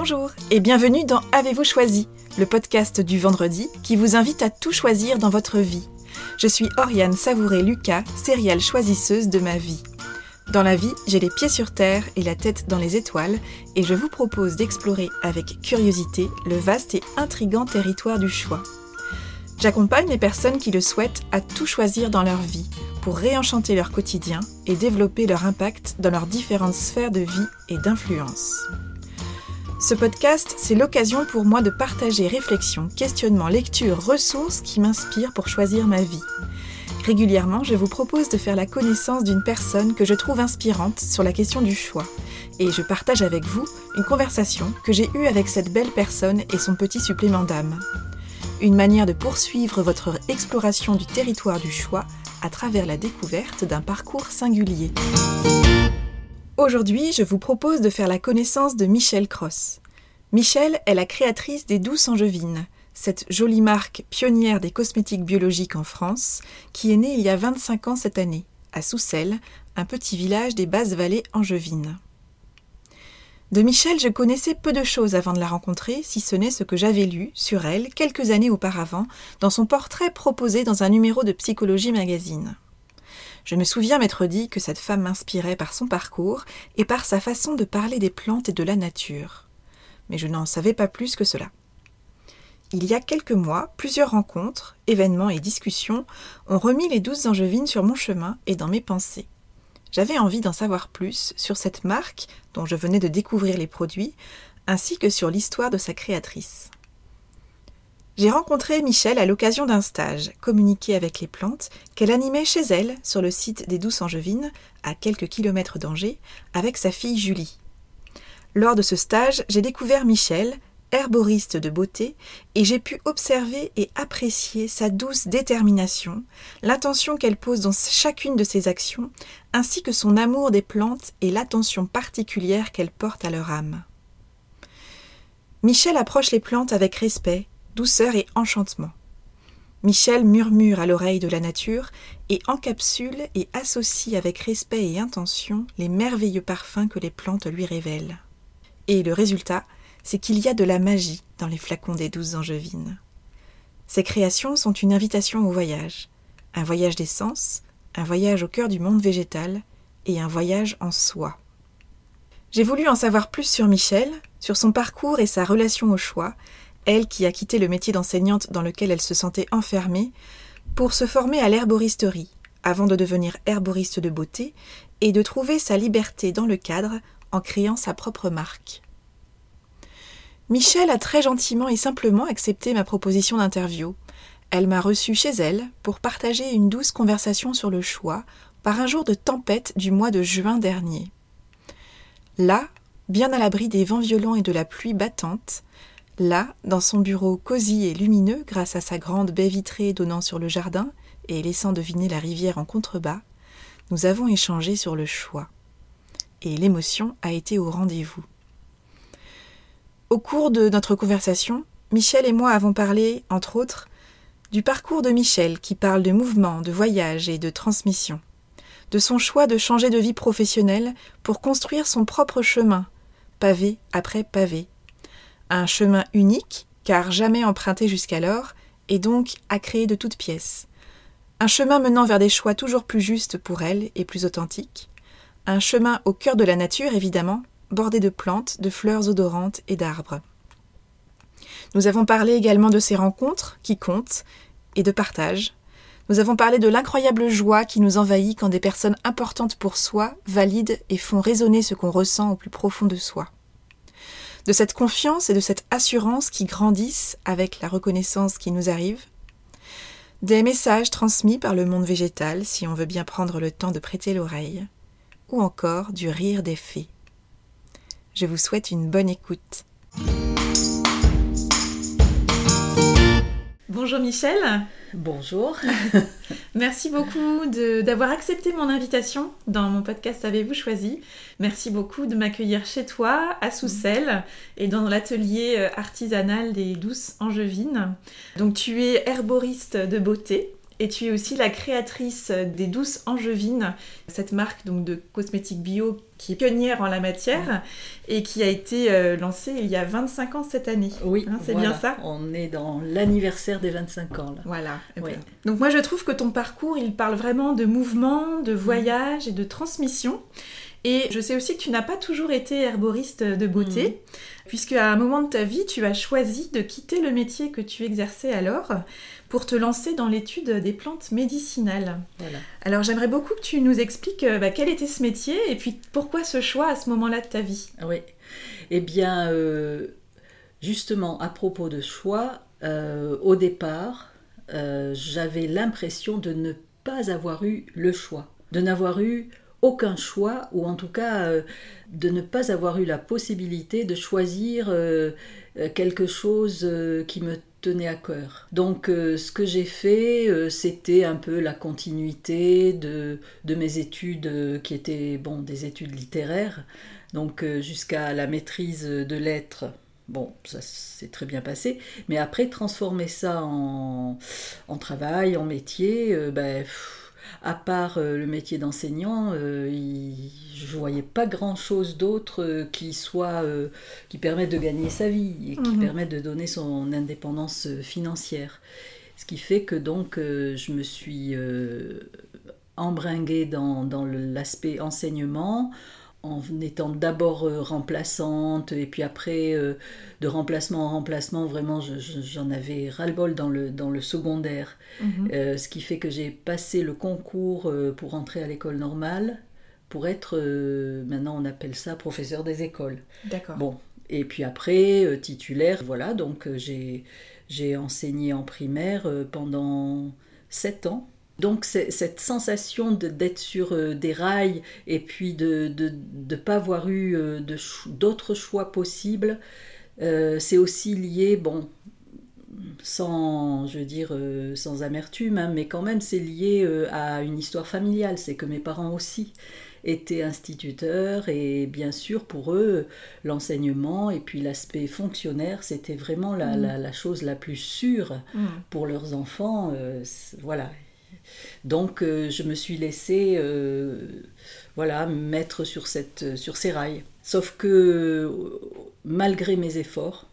Bonjour et bienvenue dans Avez-vous choisi, le podcast du vendredi qui vous invite à tout choisir dans votre vie. Je suis Oriane Savouré-Lucas, céréale choisisseuse de ma vie. Dans la vie, j'ai les pieds sur terre et la tête dans les étoiles, et je vous propose d'explorer avec curiosité le vaste et intrigant territoire du choix. J'accompagne les personnes qui le souhaitent à tout choisir dans leur vie, pour réenchanter leur quotidien et développer leur impact dans leurs différentes sphères de vie et d'influence. Ce podcast, c'est l'occasion pour moi de partager réflexions, questionnements, lectures, ressources qui m'inspirent pour choisir ma vie. Régulièrement, je vous propose de faire la connaissance d'une personne que je trouve inspirante sur la question du choix. Et je partage avec vous une conversation que j'ai eue avec cette belle personne et son petit supplément d'âme. Une manière de poursuivre votre exploration du territoire du choix à travers la découverte d'un parcours singulier. Aujourd'hui, je vous propose de faire la connaissance de Michelle Cross. Michelle est la créatrice des Douces Angevines, cette jolie marque pionnière des cosmétiques biologiques en France, qui est née il y a 25 ans cette année, à Soussel, un petit village des basses vallées angevines. De Michelle, je connaissais peu de choses avant de la rencontrer, si ce n'est ce que j'avais lu sur elle quelques années auparavant dans son portrait proposé dans un numéro de Psychologie Magazine. Je me souviens m'être dit que cette femme m'inspirait par son parcours et par sa façon de parler des plantes et de la nature. Mais je n'en savais pas plus que cela. Il y a quelques mois, plusieurs rencontres, événements et discussions ont remis les douces angevines sur mon chemin et dans mes pensées. J'avais envie d'en savoir plus sur cette marque dont je venais de découvrir les produits, ainsi que sur l'histoire de sa créatrice. J'ai rencontré Michel à l'occasion d'un stage, communiqué avec les plantes, qu'elle animait chez elle, sur le site des Douces Angevines, à quelques kilomètres d'Angers, avec sa fille Julie. Lors de ce stage, j'ai découvert Michel, herboriste de beauté, et j'ai pu observer et apprécier sa douce détermination, l'intention qu'elle pose dans chacune de ses actions, ainsi que son amour des plantes et l'attention particulière qu'elle porte à leur âme. Michel approche les plantes avec respect, douceur et enchantement. Michel murmure à l'oreille de la nature et encapsule et associe avec respect et intention les merveilleux parfums que les plantes lui révèlent. Et le résultat, c'est qu'il y a de la magie dans les flacons des douces angevines. Ces créations sont une invitation au voyage, un voyage des sens, un voyage au cœur du monde végétal et un voyage en soi. J'ai voulu en savoir plus sur Michel, sur son parcours et sa relation au choix, elle qui a quitté le métier d'enseignante dans lequel elle se sentait enfermée, pour se former à l'herboristerie, avant de devenir herboriste de beauté, et de trouver sa liberté dans le cadre en créant sa propre marque. Michel a très gentiment et simplement accepté ma proposition d'interview. Elle m'a reçue chez elle pour partager une douce conversation sur le choix par un jour de tempête du mois de juin dernier. Là, bien à l'abri des vents violents et de la pluie battante, Là, dans son bureau cosy et lumineux grâce à sa grande baie vitrée donnant sur le jardin et laissant deviner la rivière en contrebas, nous avons échangé sur le choix. Et l'émotion a été au rendez-vous. Au cours de notre conversation, Michel et moi avons parlé, entre autres, du parcours de Michel qui parle de mouvement, de voyage et de transmission, de son choix de changer de vie professionnelle pour construire son propre chemin, pavé après pavé, un chemin unique, car jamais emprunté jusqu'alors, et donc à créer de toutes pièces. Un chemin menant vers des choix toujours plus justes pour elle et plus authentiques. Un chemin au cœur de la nature, évidemment, bordé de plantes, de fleurs odorantes et d'arbres. Nous avons parlé également de ces rencontres qui comptent et de partage. Nous avons parlé de l'incroyable joie qui nous envahit quand des personnes importantes pour soi valident et font résonner ce qu'on ressent au plus profond de soi de cette confiance et de cette assurance qui grandissent avec la reconnaissance qui nous arrive, des messages transmis par le monde végétal si on veut bien prendre le temps de prêter l'oreille, ou encore du rire des fées. Je vous souhaite une bonne écoute. Bonjour Michel. Bonjour. Merci beaucoup d'avoir accepté mon invitation dans mon podcast Avez-vous choisi Merci beaucoup de m'accueillir chez toi, à Soussel, et dans l'atelier euh, artisanal des douces angevines. Donc tu es herboriste de beauté et tu es aussi la créatrice des Douces Angevines, cette marque donc de cosmétiques bio qui est pionnière en la matière et qui a été euh, lancée il y a 25 ans cette année. Oui, Hein, c'est bien ça? On est dans l'anniversaire des 25 ans là. Voilà. Oui. Donc moi je trouve que ton parcours il parle vraiment de mouvement, de voyage et de transmission. Et je sais aussi que tu n'as pas toujours été herboriste de beauté, puisque à un moment de ta vie tu as choisi de quitter le métier que tu exerçais alors pour te lancer dans l'étude des plantes médicinales. Voilà. Alors j'aimerais beaucoup que tu nous expliques euh, bah, quel était ce métier et puis pourquoi ce choix à ce moment-là de ta vie? Oui. Eh bien, euh, justement, à propos de choix, euh, au départ, euh, j'avais l'impression de ne pas avoir eu le choix, de n'avoir eu aucun choix, ou en tout cas euh, de ne pas avoir eu la possibilité de choisir euh, quelque chose euh, qui me tenait à cœur. Donc euh, ce que j'ai fait, euh, c'était un peu la continuité de, mes études euh, qui étaient bon, des études littéraires, donc jusqu'à la maîtrise de lettres. Bon, ça s'est très bien passé, mais après transformer ça en, travail, en métier, ben, à part euh, le métier d'enseignant, euh, je voyais pas grand chose d'autre euh, qui soit qui permette de gagner sa vie et qui Mhm. permette de donner son indépendance financière. Ce qui fait que donc je me suis embringuée dans, l'aspect enseignement en étant d'abord euh, remplaçante et puis après euh, de remplacement en remplacement vraiment je- je- j'en avais ras-le-bol dans le, dans le secondaire Mhm. euh, ce qui fait que j'ai passé le concours pour entrer à l'école normale pour être, euh, maintenant on appelle ça professeur des écoles. D'accord. Bon, et puis après, euh, titulaire, voilà, donc j'ai, j'ai enseigné en primaire pendant sept ans. Donc cette sensation d'être sur euh, des rails et puis de ne pas avoir eu euh, d'autres choix possibles, euh, c'est aussi lié, bon, sans, je veux dire, sans amertume, hein, mais quand même c'est lié à une histoire familiale. C'est que mes parents aussi étaient instituteurs et bien sûr pour eux l'enseignement et puis l'aspect fonctionnaire c'était vraiment la, la- la chose la plus sûre Mhm. pour leurs enfants. voilà. Donc euh, je me suis laissée euh, voilà, mettre sur, cette, sur ces rails. Sauf que malgré mes efforts,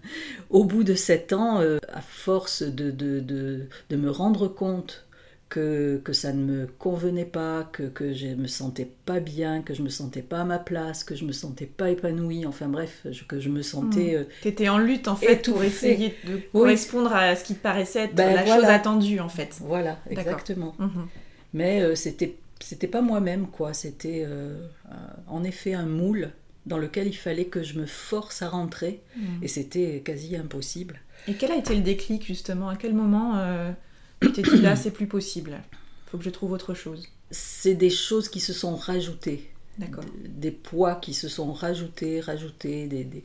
au bout de sept ans, euh, à force de, de, de me rendre compte que, que ça ne me convenait pas, que, que je me sentais pas bien, que je me sentais pas à ma place, que je me sentais pas épanouie, enfin bref, je- que je me sentais... euh, T'étais en lutte en fait pour essayer de correspondre à ce qui te paraissait être Ben, la voilà. chose attendue en fait. voilà, exactement. Mhm. Mais euh, c'était c'était pas moi-même quoi, c'était euh, en effet un moule dans lequel il fallait que je me force à rentrer Mhm. et c'était quasi impossible. Et quel a été le déclic justement? À quel moment euh, tu t'es dit là c'est plus possible Faut que je trouve autre chose. C'est des choses qui se sont rajoutées, D'accord. des poids qui se sont rajoutés, rajoutés, des, des,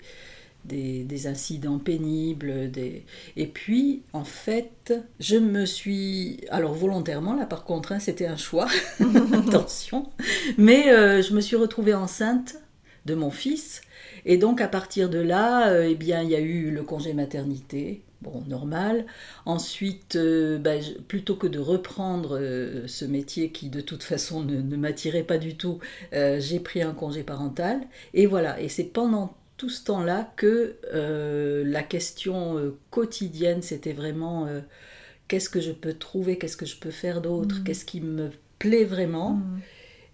des- des incidents pénibles. Des... Et puis, en fait, je me suis... Alors volontairement, là par contre, hein, c'était un choix, attention, mais euh, je me suis retrouvée enceinte de mon fils. Et donc à partir de là, euh, eh bien, il y a eu le congé maternité, bon, normal. Ensuite, euh, je- plutôt que de reprendre euh, ce métier qui de toute façon ne, ne m'attirait pas du tout, euh, j'ai pris un congé parental. Et voilà, et c'est pendant tout ce temps-là que la question quotidienne, c'était vraiment qu'est-ce que je peux trouver, qu'est-ce que je peux faire d'autre, Mhm. qu'est-ce qui me plaît vraiment. Mhm.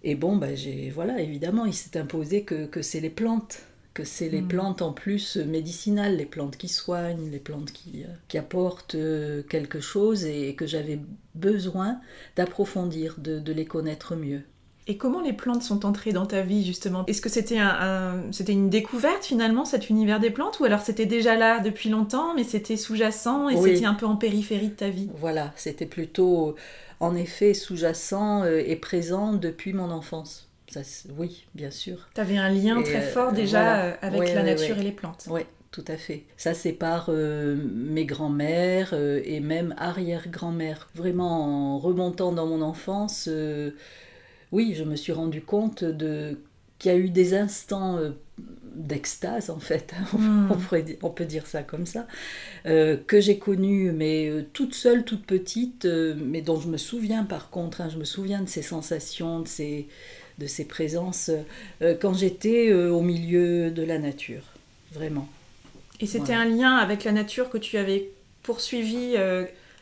Et bon, bah, j'ai, voilà, évidemment, il s'est imposé que, que c'est les plantes, que c'est les Mm. plantes en plus médicinales, les plantes qui soignent, les plantes qui, euh, qui apportent euh, quelque chose et que j'avais besoin d'approfondir, de, de les connaître mieux. Et comment les plantes sont entrées dans ta vie justement? Est-ce que c'était un, un- c'était une découverte finalement cet univers des plantes? Ou alors c'était déjà là depuis longtemps mais c'était sous-jacent et Oui. c'était un peu en périphérie de ta vie? Voilà, c'était plutôt, en effet, sous-jacent euh, et présent depuis mon enfance. Ça, oui, bien sûr. T'avais un lien Et, très euh, fort déjà voilà. euh, avec Ouais, la nature ouais. et les plantes. Oui, tout à fait. Ça, c'est par euh, mes grands-mères euh, et même arrière-grand-mères. Vraiment, en remontant dans mon enfance, euh, oui, je me suis rendu compte de qu'il y a eu des instants d'extase en fait, hmm. on, pourrait, on, peut dire ça comme ça, que j'ai connue mais toute seule, toute petite, mais dont je me souviens par contre, hein, je me souviens de ces sensations, de ces, de ces présences quand j'étais au milieu de la nature, vraiment. Et c'était un lien avec la nature que tu avais poursuivi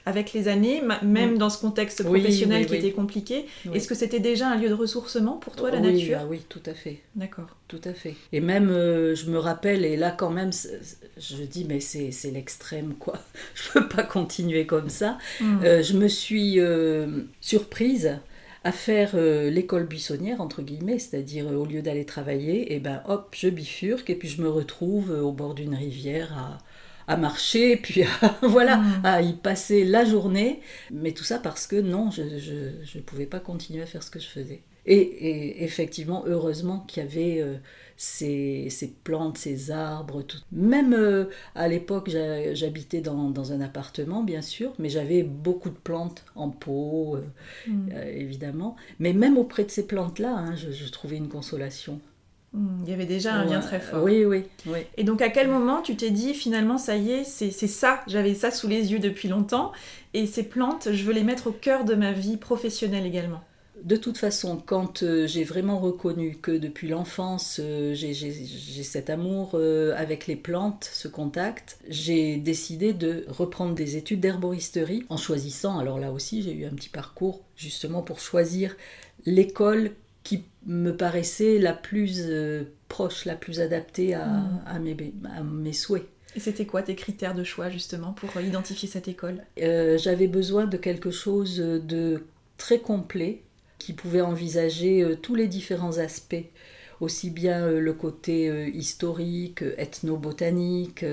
avec les années, même dans ce contexte professionnel qui était compliqué. Est-ce que c'était déjà un lieu de ressourcement pour toi, la nature ah Oui, tout à fait. D'accord. Tout à fait. Et même, euh, je me rappelle, et là quand même, je dis, mais c'est l'extrême, quoi. Je peux pas continuer comme ça. Hmm. Euh, je me suis euh, surprise à faire l'école buissonnière, entre guillemets, c'est-à-dire au lieu d'aller travailler, et ben hop, je bifurque, et puis je me retrouve au bord d'une rivière à à marcher, puis à, voilà, mm. à y passer la journée. Mais tout ça parce que non, je ne pouvais pas continuer à faire ce que je faisais. Et, effectivement, heureusement qu'il y avait euh, ces, ces, plantes, ces arbres. Tout. Même euh, à l'époque, j'habitais dans, dans, un appartement, bien sûr, mais j'avais beaucoup de plantes en pot, euh, mm. évidemment. Mais même auprès de ces plantes-là, hein, je trouvais une consolation. Hmm, il y avait déjà un lien très fort. Oui, oui, oui. Et donc, à quel moment tu t'es dit finalement, ça y est, c'est ça, j'avais ça sous les yeux depuis longtemps, et ces plantes, je veux les mettre au cœur de ma vie professionnelle également? De toute façon, quand euh, j'ai vraiment reconnu que depuis l'enfance, euh, j'ai cet amour euh, avec les plantes, ce contact, j'ai décidé de reprendre des études d'herboristerie en choisissant, alors là aussi j'ai eu un petit parcours justement pour choisir l'école qui me paraissait la plus proche, la plus adaptée à, mm. mes, à mes, souhaits. Et c'était quoi tes critères de choix justement pour identifier cette école? J'avais besoin de quelque chose de très complet qui pouvait envisager euh, tous les différents aspects aussi bien le côté historique, ethnobotanique,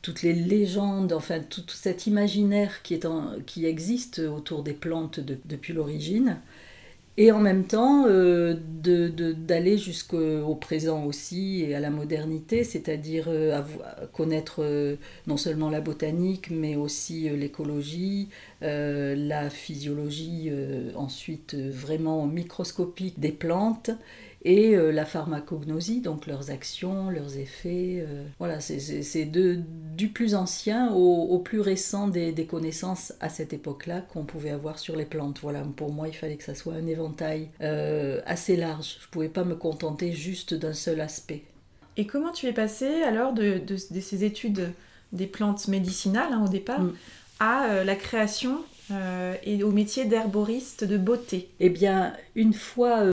toutes les légendes, enfin tout, cet imaginaire qui, existe autour des plantes depuis l'origine, et en même temps euh, d'aller jusqu'au présent aussi et à la modernité, c'est-à-dire euh, connaître euh, non seulement la botanique, mais aussi l'écologie, la physiologie ensuite vraiment microscopique des plantes et euh, la pharmacognosie, donc leurs actions, leurs effets. Euh, voilà, c'est du plus ancien au, plus récent des, connaissances à cette époque-là qu'on pouvait avoir sur les plantes. Voilà, pour moi, il fallait que ça soit un éventail euh, assez large. Je ne pouvais pas me contenter juste d'un seul aspect. Et comment tu es passé alors de, ces études des plantes médicinales hein, au départ mm. À la création euh, et au métier d'herboriste de beauté Eh bien, une fois euh,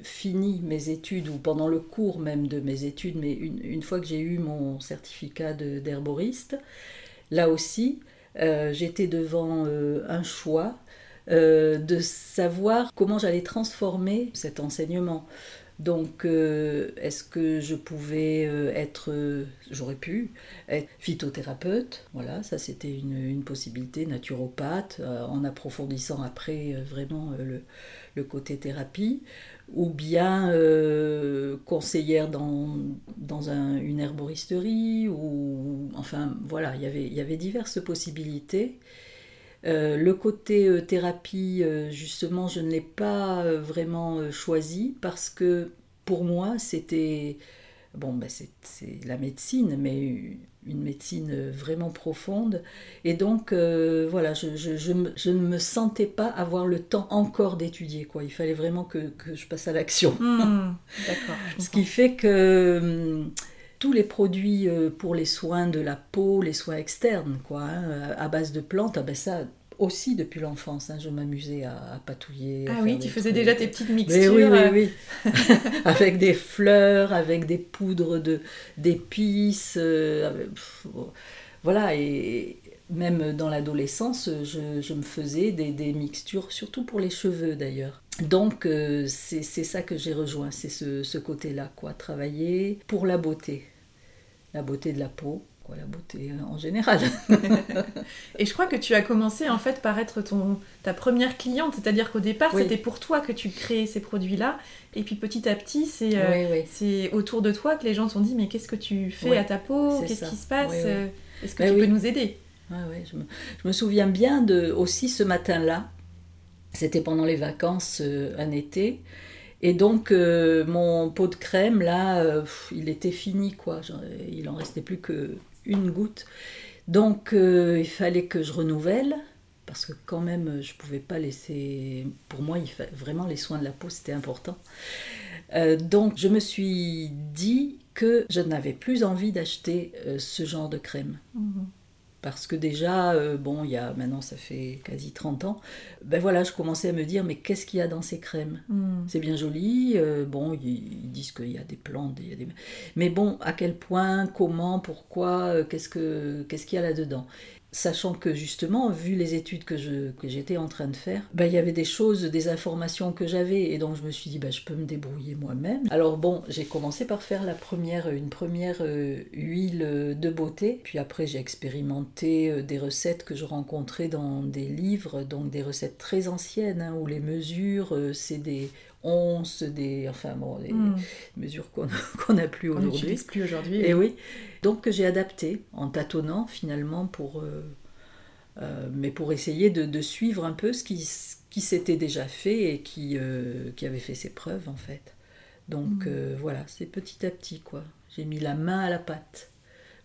mes études, ou pendant le cours même de mes études, mais une, fois que j'ai eu mon certificat d'herboriste, là aussi, euh, j'étais devant un choix de savoir comment j'allais transformer cet enseignement. Donc, euh, est-ce que je pouvais euh, être, euh, j'aurais pu être phytothérapeute, voilà, ça c'était une, possibilité, naturopathe, en approfondissant après vraiment le, côté thérapie, ou bien conseillère dans, une herboristerie, ou enfin voilà, il y avait diverses possibilités. Euh, le côté euh, thérapie, euh, justement, je ne l'ai pas vraiment choisi parce que pour moi, c'était bon, ben c'est la médecine, mais une médecine vraiment profonde. Et donc, voilà, je, je, ne me sentais pas avoir le temps encore d'étudier. quoi. Il fallait vraiment que, que je passe à l'action. Hmm, d'accord. Ce qui fait que hum, tous les produits pour les soins de la peau, les soins externes, quoi, hein, à base de plantes, ah ben ça, aussi depuis l'enfance, hein, je m'amusais à, patouiller. Ah oui, tu faisais déjà tes petites mixtures. oui, oui, oui. avec des fleurs, avec des poudres de d'épices. Euh, voilà, et même dans l'adolescence, je, me faisais des, mixtures, surtout pour les cheveux d'ailleurs. Donc euh, c'est ça que j'ai rejoint, c'est ce, ce côté-là, quoi, travailler pour la beauté, la beauté de la peau quoi, la beauté euh, en général. et je crois que tu as commencé en fait par être ton, ta première cliente, c'est-à-dire qu'au départ c'était pour toi que tu créais ces produits-là, et puis petit à petit c'est euh, autour de toi que les gens t'ont dit mais qu'est-ce que tu fais à ta peau, qu'est-ce qui se passe, euh, est-ce que tu peux nous aider? Je me, je, me, souviens bien de aussi ce matin-là, c'était pendant les vacances un été. Et donc, euh, mon pot de crème, là, euh, il était fini, quoi. Il en restait plus qu'une goutte. Donc, euh, il fallait que je renouvelle, parce que quand même, je pouvais pas laisser... Pour moi, vraiment, les soins de la peau, c'était important. Donc, je me suis dit que je n'avais plus envie d'acheter ce genre de crème. Mhm. Parce que déjà, euh, bon, il y a maintenant, ça fait quasi 30 ans, ben voilà, je commençais à me dire, mais qu'est-ce qu'il y a dans ces crèmes? Mhm. c'est bien joli, euh, bon, ils, ils disent qu'il y a des plantes, il y a des... mais bon, à quel point, comment, pourquoi, euh, qu'est-ce que qu'est-ce qu'il y a là-dedans? Sachant que justement, vu les études que je- que j'étais en train de faire, ben, il y avait des choses, des informations que j'avais, et donc je me suis dit, ben, je peux me débrouiller moi-même. Alors bon, j'ai commencé par faire la première, une première euh, huile de beauté, puis après j'ai expérimenté euh, des recettes que je rencontrais dans des livres, donc des recettes très anciennes, hein, où les mesures, euh, c'est des onces, des, enfin bon, des Mhm. mesures qu'on n'a plus aujourd'hui. plus aujourd'hui. Et oui, donc que j'ai adapté en tâtonnant finalement pour, euh, euh, mais pour essayer de, de suivre un peu ce qui, qui s'était déjà fait et qui, euh, qui avait fait ses preuves en fait. Donc euh, voilà, c'est petit à petit quoi. J'ai mis la main à la pâte.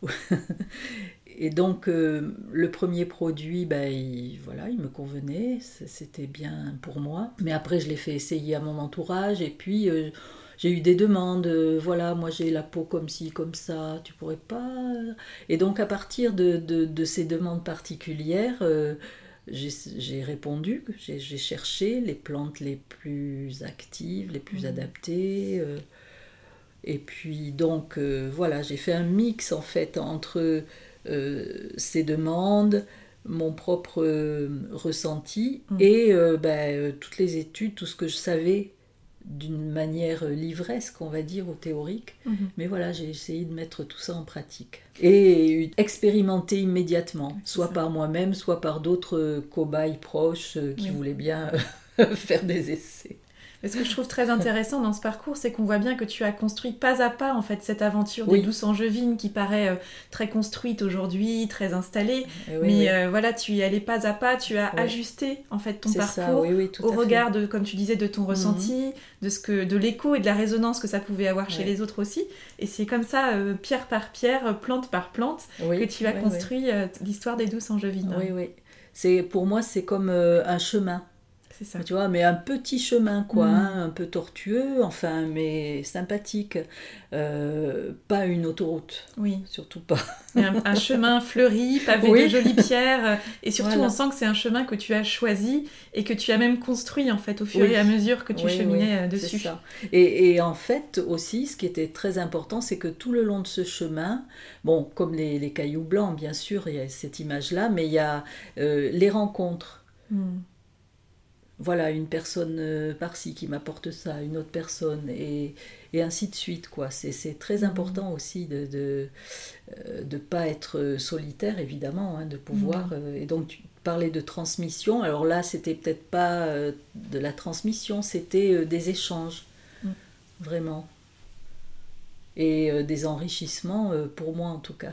et donc euh, le premier produit, ben, il, voilà, il me convenait, c'était bien pour moi. Mais après je l'ai fait essayer à mon entourage et puis euh, j'ai eu des demandes, euh, voilà, moi j'ai la peau comme ci, comme ça, tu pourrais pas. Et donc à partir de, de- de ces demandes particulières, j'ai répondu, j'ai cherché les plantes les plus actives, les plus Mhm. adaptées. Et puis donc euh, voilà, j'ai fait un mix en fait entre euh, ces demandes, mon propre euh, ressenti Mhm. et ben, toutes les études, tout ce que je savais d'une manière livresque, on va dire, ou théorique. Mhm. Mais voilà, j'ai essayé de mettre tout ça en pratique. Et expérimenter immédiatement, soit ça. par moi-même, soit par d'autres cobayes proches qui Oui. voulaient bien faire des essais. Ce que je trouve très intéressant dans ce parcours, c'est qu'on voit bien que tu as construit pas à pas en fait cette aventure Oui. des douces angevines qui paraît euh, très construite aujourd'hui, très installée. Oui, Mais oui. euh, voilà, tu y allais pas à pas, tu as ajusté en fait ton parcours ça, au fait. regard de, comme tu disais, de ton ressenti, de ce que, de l'écho et de la résonance que ça pouvait avoir chez les autres aussi. Et c'est comme ça, euh, pierre par pierre, plante par plante, que tu as construit l'histoire des douces angevines. Oui, oui. C'est, pour moi, c'est comme un chemin, C'est ça. tu vois, mais un petit chemin, quoi, Mhm. hein, un peu tortueux, enfin, mais sympathique. Euh, pas une autoroute, Oui. surtout pas. Un, un chemin fleuri, pavé Oui. de jolies pierres. euh, Et surtout, Voilà. on sent que c'est un chemin que tu as choisi et que tu as même construit en fait au fur Oui. et à mesure que tu Oui, cheminais euh, dessus. ça. Et, et en fait, aussi, ce qui était très important, c'est que tout le long de ce chemin, bon, comme les, les cailloux blancs, bien sûr, il y a cette image-là, mais il y a euh, les rencontres. Mm. Voilà, une personne euh, par-ci qui m'apporte ça, une autre personne, et, et ainsi de suite, quoi. C'est, très important aussi de de, euh, de pas être euh, solitaire, évidemment, hein, de pouvoir... Euh, et donc, tu parlais de transmission. Alors là, c'était peut-être pas de la transmission, c'était des échanges, Mhm. vraiment. Et des enrichissements, pour moi en tout cas.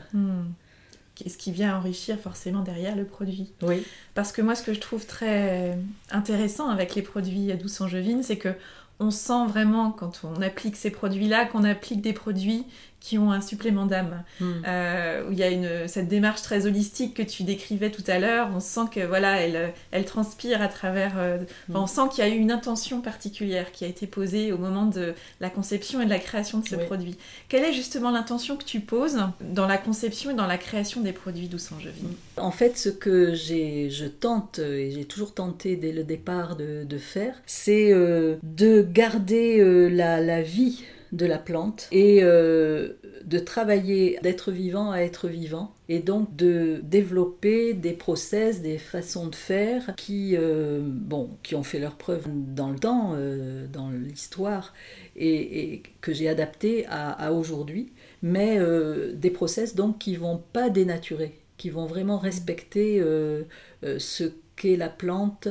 Ce qui vient enrichir forcément derrière le produit. Oui. Parce que moi, ce que je trouve très intéressant avec les produits douces angevines, c'est que on sent vraiment quand on applique ces produits-là qu'on applique des produits qui ont un supplément d'âme. Mm. Euh, où il y a une, cette démarche très holistique que tu décrivais tout à l'heure. On sent que voilà, elle, elle transpire à travers. euh, enfin, Mm. On sent qu'il y a eu une intention particulière qui a été posée au moment de la conception et de la création de ce Oui. produit. Quelle est justement l'intention que tu poses dans la conception et dans la création des produits douce angevine En fait, ce que j'ai, je tente, et j'ai toujours tenté dès le départ de, de faire, c'est euh, de garder euh, la, la vie de la plante et euh, de travailler d'être vivant à être vivant et donc de développer des process, des façons de faire qui, euh, bon, qui ont fait leur preuve dans le temps, euh, dans l'histoire et, que j'ai adapté à, à aujourd'hui, mais des process donc qui vont pas dénaturer, qui vont vraiment respecter ce qu'est la plante,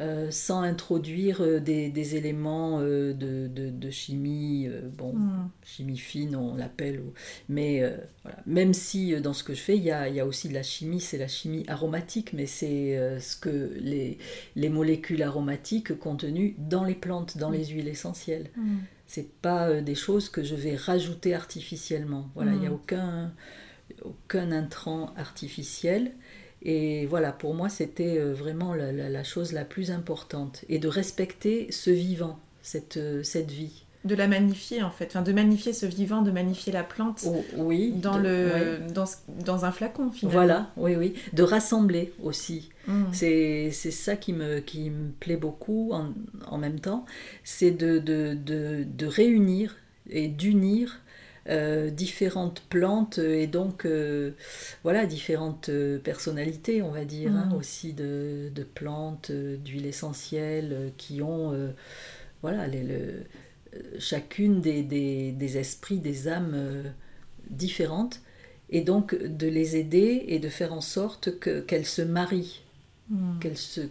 euh, sans introduire euh, des, éléments euh, de, chimie, bon, hmm. chimie fine on l'appelle, mais voilà. même si dans ce que je fais, il y a, aussi de la chimie, c'est la chimie aromatique, mais c'est ce que les, les, molécules aromatiques contenues dans les plantes, dans hmm. les huiles essentielles. Hmm. C'est pas des choses que je vais rajouter artificiellement. Voilà, il n'y a aucun, aucun intrant artificiel. Et voilà, pour moi, c'était euh, vraiment la, chose la plus importante. Et de respecter ce vivant, cette, euh, cette vie. De la magnifier, en fait. Enfin, de magnifier ce vivant, de magnifier la plante. Oh, oui. Dans, le, dans, dans, un flacon, finalement. Voilà, oui, oui. De rassembler aussi. Mm. C'est ça qui me, qui me plaît beaucoup en, en même temps. C'est de, de, de, de réunir et d'unir euh, différentes plantes et donc euh, voilà différentes euh, personnalités on va dire hein, mm. aussi de, plantes d'huiles essentielles qui ont voilà chacune des, esprits des âmes différentes et donc de les aider et de faire en sorte qu'elles se marient mm.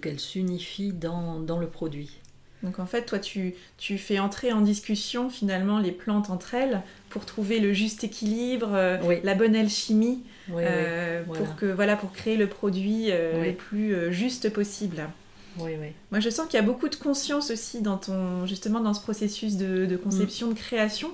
qu'elles s'unifient dans, dans le produit donc en fait, toi, tu, tu, fais entrer en discussion finalement les plantes entre elles pour trouver le juste équilibre, euh, la bonne alchimie, euh, pour que voilà, pour créer le produit euh, le plus juste possible. Moi, je sens qu'il y a beaucoup de conscience aussi dans ton justement dans ce processus de, conception, de création.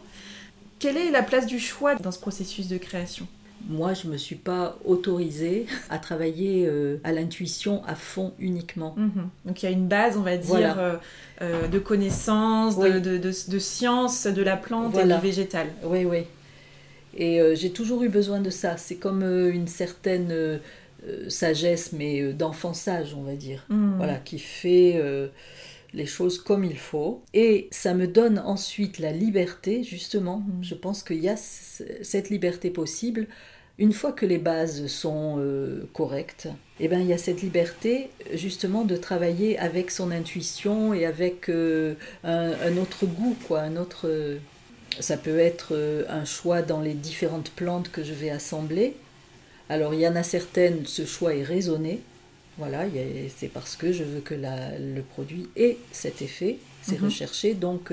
Quelle est la place du choix dans ce processus de création? Moi, je ne me suis pas autorisée à travailler euh, à l'intuition à fond uniquement. Mhm. Donc il y a une base, on va dire, euh, euh, de connaissances, de, de, de, science de la plante et du végétal. Oui, oui. Et j'ai toujours eu besoin de ça. C'est comme une certaine sagesse, mais d'enfant sage, on va dire. Mhm. Voilà, qui fait les choses comme il faut. Et ça me donne ensuite la liberté, justement, je pense qu'il y a cette liberté possible une fois que les bases sont euh, correctes, eh ben, il y a cette liberté justement de travailler avec son intuition et avec euh, un, autre goût, quoi, un autre. ça peut être euh, un choix dans les différentes plantes que je vais assembler. Alors il y en a certaines, ce choix est raisonné. Voilà, c'est parce que je veux que le produit ait cet effet, c'est mhm. recherché, donc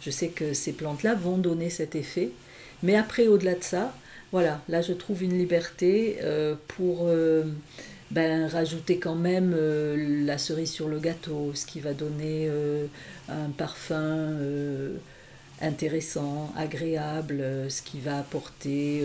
je sais que ces plantes-là vont donner cet effet. Mais après, au-delà de ça, voilà, là je trouve une liberté euh, pour euh, ben, rajouter quand même euh, la cerise sur le gâteau, ce qui va donner un parfum intéressant, agréable, ce qui va apporter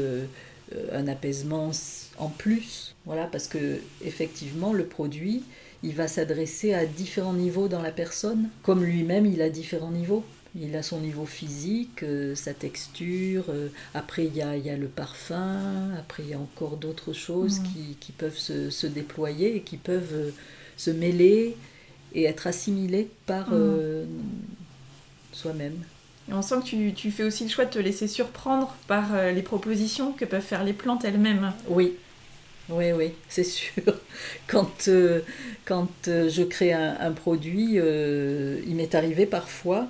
un apaisement en plus. Voilà, parce que effectivement le produit, il va s'adresser à différents niveaux dans la personne, comme lui-même il a différents niveaux. Il a son niveau physique, euh, sa texture, euh, après il y, a, le parfum, après il y a encore d'autres choses mm. qui, peuvent se, déployer et qui peuvent euh, se mêler et être assimilées par soi-même. Et on sent que tu, fais aussi le choix de te laisser surprendre par les propositions que peuvent faire les plantes elles-mêmes. Oui, oui, oui, c'est sûr. Quand, quand je crée un produit, il m'est arrivé parfois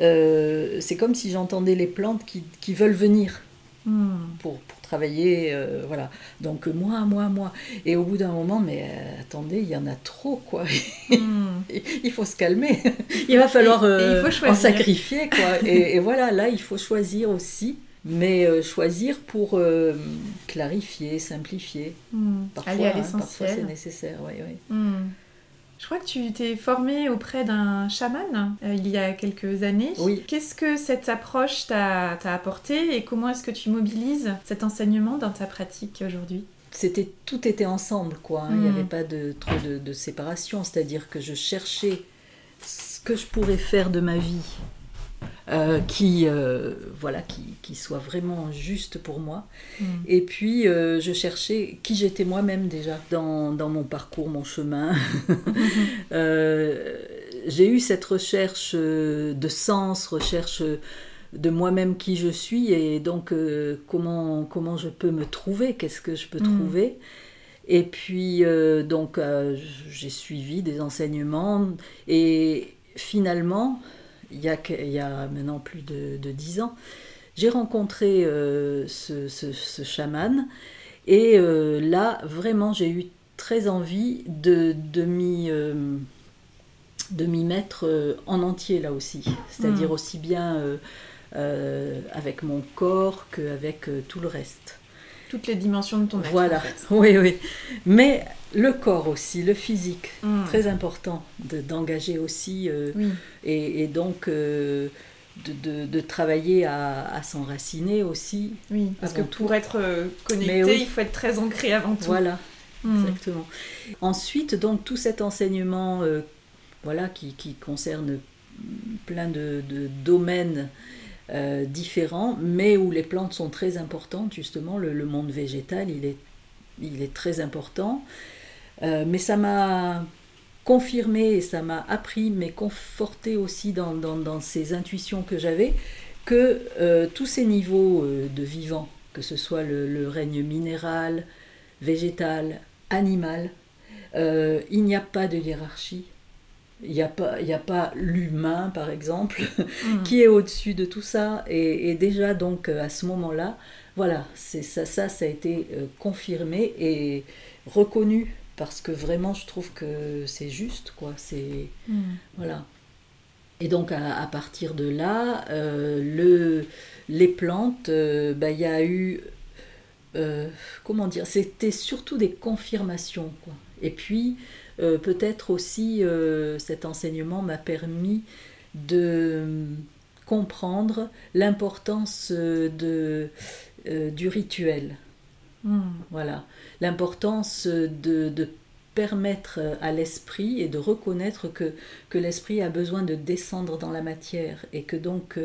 euh, c'est comme si j'entendais les plantes qui, veulent venir hmm. pour, travailler. Euh, voilà. Donc moi, moi, moi. Et au bout d'un moment, mais euh, attendez, il y en a trop, quoi. Hmm. il faut se calmer. il va falloir en sacrifier, quoi. et, voilà, là, il faut choisir aussi. Mais choisir pour clarifier, simplifier. Hmm. Parfois, Aller à hein, l'essentiel. c'est nécessaire, oui, oui. Je crois que tu t'es formée auprès d'un chaman euh, il y a quelques années. Oui. Qu'est-ce que cette approche t'a apporté et comment est-ce que tu mobilises cet enseignement dans ta pratique aujourd'hui? C'était tout était ensemble quoi hein. il n'y hmm. avait pas de trop de séparation c'est à dire que je cherchais ce que je pourrais faire de ma vie euh, qui, euh, voilà, qui, qui, soit vraiment juste pour moi. Mm. Et puis, euh, je cherchais qui j'étais moi-même déjà dans, dans, mon parcours, mon chemin. J'ai eu cette recherche de sens, recherche de moi-même qui je suis et donc comment, comment je peux me trouver, qu'est-ce que je peux mm. trouver. Et puis, donc, j'ai suivi des enseignements et finalement, il y a, il y a maintenant plus de, dix ans, j'ai rencontré euh, ce, ce, chaman et euh, là, vraiment, j'ai eu très envie de, de m'y... Euh, de mettre en entier là aussi, c'est-à-dire Mm. aussi bien avec mon corps qu'avec tout le reste. Toutes les dimensions de ton être. Voilà, en fait. oui, oui. Mais le corps aussi, le physique, Mm. très important de- d'engager aussi euh, Oui. et, et donc euh, de, de- de travailler à, à s'enraciner aussi. Oui, parce que tout. pour être euh, connecté, oui. il faut être très ancré avant tout. Voilà, Mm. exactement. Ensuite, donc tout cet enseignement euh, voilà, qui, qui concerne plein de, de domaines euh, différents, mais où les plantes sont très importantes, justement, le, monde végétal, il est, très important. Euh, mais ça m'a confirmé et ça m'a appris, mais conforté aussi dans, ces intuitions que j'avais, que euh, tous ces niveaux de vivant, que ce soit le, règne minéral, végétal, animal, il n'y a pas de hiérarchie. Il n'y a pas, a pas l'humain, par exemple, Mm. qui est au-dessus de tout ça. Et, et déjà, donc, euh, à ce moment-là, voilà, c'est ça, ça, ça a été euh, confirmé et reconnu parce que vraiment, je trouve que c'est juste, quoi. C'est Mm. voilà. Et donc, à, à partir de là, euh, le, les plantes, euh, bah, il y a eu, euh, comment dire, c'était surtout des confirmations, quoi. Et puis, euh, peut-être aussi, euh, cet enseignement m'a permis de comprendre l'importance euh, de, euh, du rituel. Mm. Voilà, l'importance de, de permettre à l'esprit et de reconnaître que, que l'esprit a besoin de descendre dans la matière et que donc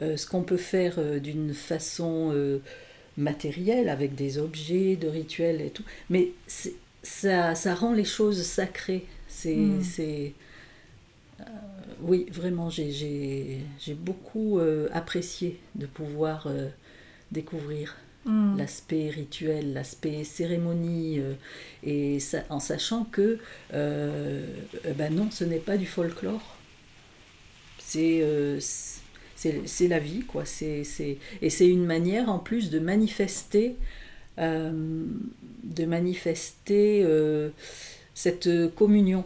ce qu'on peut faire d'une façon matérielle avec des objets, de rituels et tout, mais c'est- ça, ça rend les choses sacrées. C'est, Mm. euh, oui, vraiment, j'ai, beaucoup euh, apprécié de pouvoir euh, découvrir Mm. l'aspect rituel, l'aspect cérémonie, et ça- en sachant que, ben non, ce n'est pas du folklore. C'est c'est la vie, quoi. C'est c'est- et c'est une manière en plus de manifester, de manifester euh, cette communion